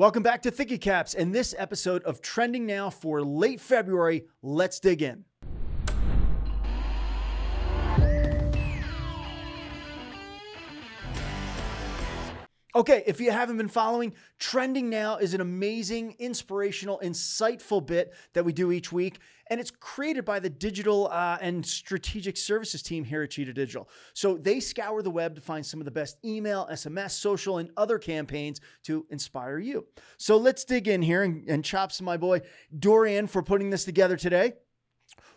Welcome back to Thicky Caps and this episode of Trending Now for late February. Let's dig in. Okay, if you haven't been following, Trending Now is an amazing, inspirational, insightful bit that we do each week. And it's created by the digital uh, and strategic services team here at Cheetah Digital. So they scour the web to find some of the best email, SMS, social, and other campaigns to inspire you. So let's dig in here and, and chops to my boy Dorian for putting this together today.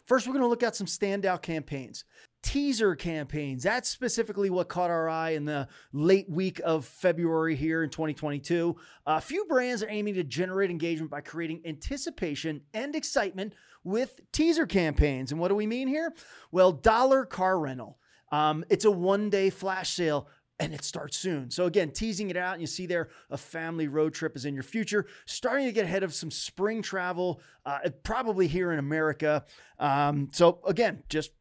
First, we're going to look at some standout campaigns teaser campaigns. That's specifically what caught our eye in the late week of February here in 2022. A few brands are aiming to generate engagement by creating anticipation and excitement with teaser campaigns. And what do we mean here? Well, Dollar Car Rental. Um, it's a one day flash sale and it starts soon. So again, teasing it out, and you see there a family road trip is in your future, starting to get ahead of some spring travel, uh, probably here in America. Um, so again, just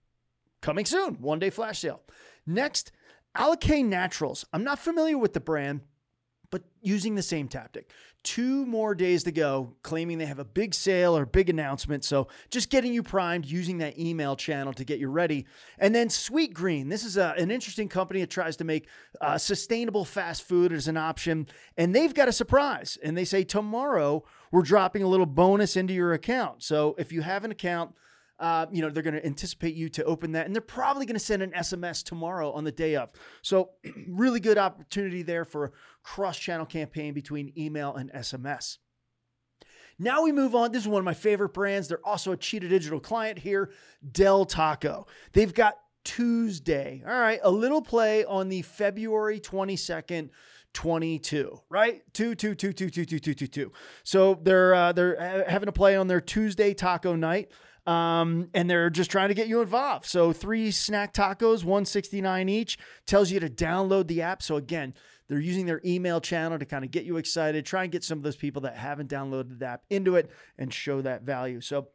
coming soon, one day flash sale. Next, Alikay Naturals. I'm not familiar with the brand, but using the same tactic. Two more days to go, claiming they have a big sale or big announcement. So just getting you primed using that email channel to get you ready. And then Sweetgreen. This is a, an interesting company that tries to make uh, sustainable fast food as an option. And they've got a surprise. And they say tomorrow we're dropping a little bonus into your account. So if you have an account, uh, you know, they're going to anticipate you to open that, and they're probably going to send an SMS tomorrow on the day of. So, really good opportunity there for a cross channel campaign between email and SMS. Now we move on. This is one of my favorite brands. They're also a Cheetah Digital client here, Del Taco. They've got Tuesday. All right, a little play on the February 22nd 22, right? 2 2 2 2 2 2 2 2 2. So they're uh, they're having a play on their Tuesday taco night. Um, and they're just trying to get you involved. So three snack tacos, 169 each, tells you to download the app. So again, they're using their email channel to kind of get you excited, try and get some of those people that haven't downloaded the app into it and show that value. So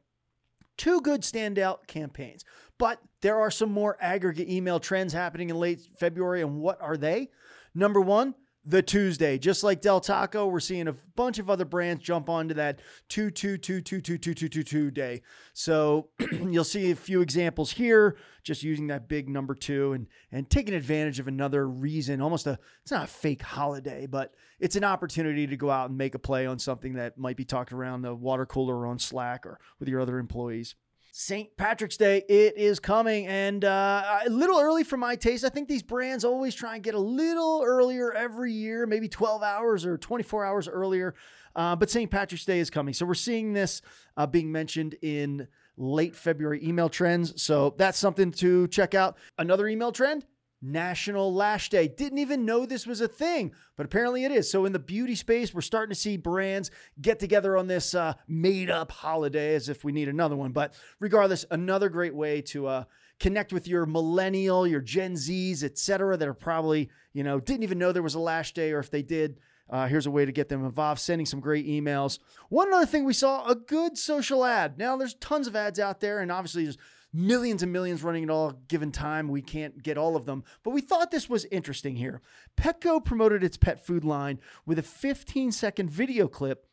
two good standout campaigns. But there are some more aggregate email trends happening in late February. And what are they? Number one, the Tuesday. Just like Del Taco, we're seeing a bunch of other brands jump onto that 2 2 2 2 2 2 2 2 2 day. So you'll see a few examples here, just using that big number two and and taking advantage of another reason, almost a it's not a fake holiday, but it's an opportunity to go out and make a play on something that might be talked around the water cooler or on Slack or with your other employees. St. Patrick's Day, it is coming, and uh, a little early for my taste. I think these brands always try and get a little earlier every year, maybe 12 hours or 24 hours earlier. Uh, but St. Patrick's Day is coming. So we're seeing this uh, being mentioned in late February email trends. So that's something to check out. Another email trend National Lash Day. Didn't even know this was a thing, but apparently it is. So, in the beauty space, we're starting to see brands get together on this uh, made up holiday as if we need another one. But regardless, another great way to uh, connect with your millennial, your Gen Zs, etc., that are probably, you know, didn't even know there was a Lash Day, or if they did, uh, here's a way to get them involved, sending some great emails. One other thing we saw a good social ad. Now, there's tons of ads out there, and obviously, there's millions and millions running at all given time. We can't get all of them, but we thought this was interesting here. Petco promoted its pet food line with a 15 second video clip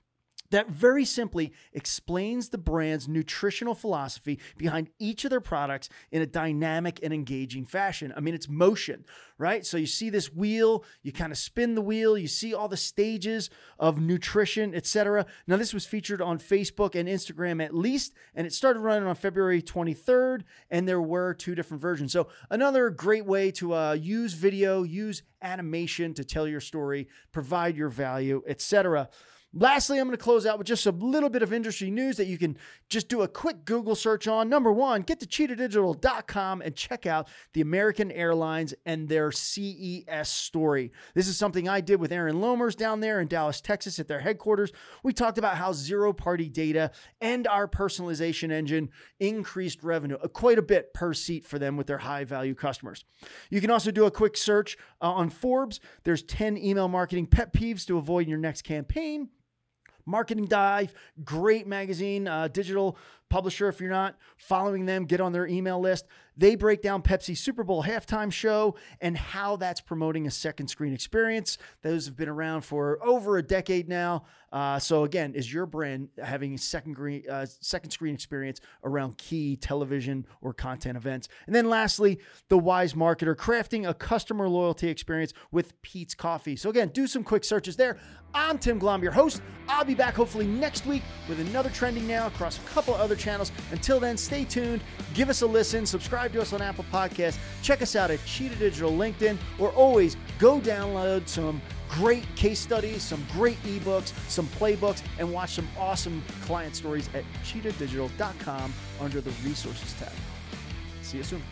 that very simply explains the brand's nutritional philosophy behind each of their products in a dynamic and engaging fashion. I mean, it's motion, right? So you see this wheel, you kind of spin the wheel, you see all the stages of nutrition, etc. Now, this was featured on Facebook and Instagram at least, and it started running on February 23rd, and there were two different versions. So another great way to uh, use video, use animation to tell your story, provide your value, etc. Lastly, I'm going to close out with just a little bit of industry news that you can just do a quick Google search on. Number one, get to cheetahdigital.com and check out the American Airlines and their CES story. This is something I did with Aaron Lomers down there in Dallas, Texas at their headquarters. We talked about how zero party data and our personalization engine increased revenue uh, quite a bit per seat for them with their high value customers. You can also do a quick search uh, on Forbes. There's 10 email marketing pet peeves to avoid in your next campaign. Marketing Dive, great magazine, uh, digital publisher. If you're not following them, get on their email list. They break down Pepsi Super Bowl halftime show and how that's promoting a second screen experience. Those have been around for over a decade now. Uh, so again, is your brand having a second green, uh, second screen experience around key television or content events? And then lastly, the wise marketer crafting a customer loyalty experience with Peet's Coffee. So again, do some quick searches there. I'm Tim Glomb, your host. I'll be back hopefully next week with another trending now across a couple other channels. Until then, stay tuned, give us a listen, subscribe to us on Apple Podcasts, check us out at Cheetah Digital LinkedIn, or always go download some great case studies, some great ebooks, some playbooks, and watch some awesome client stories at cheetahdigital.com under the resources tab. See you soon.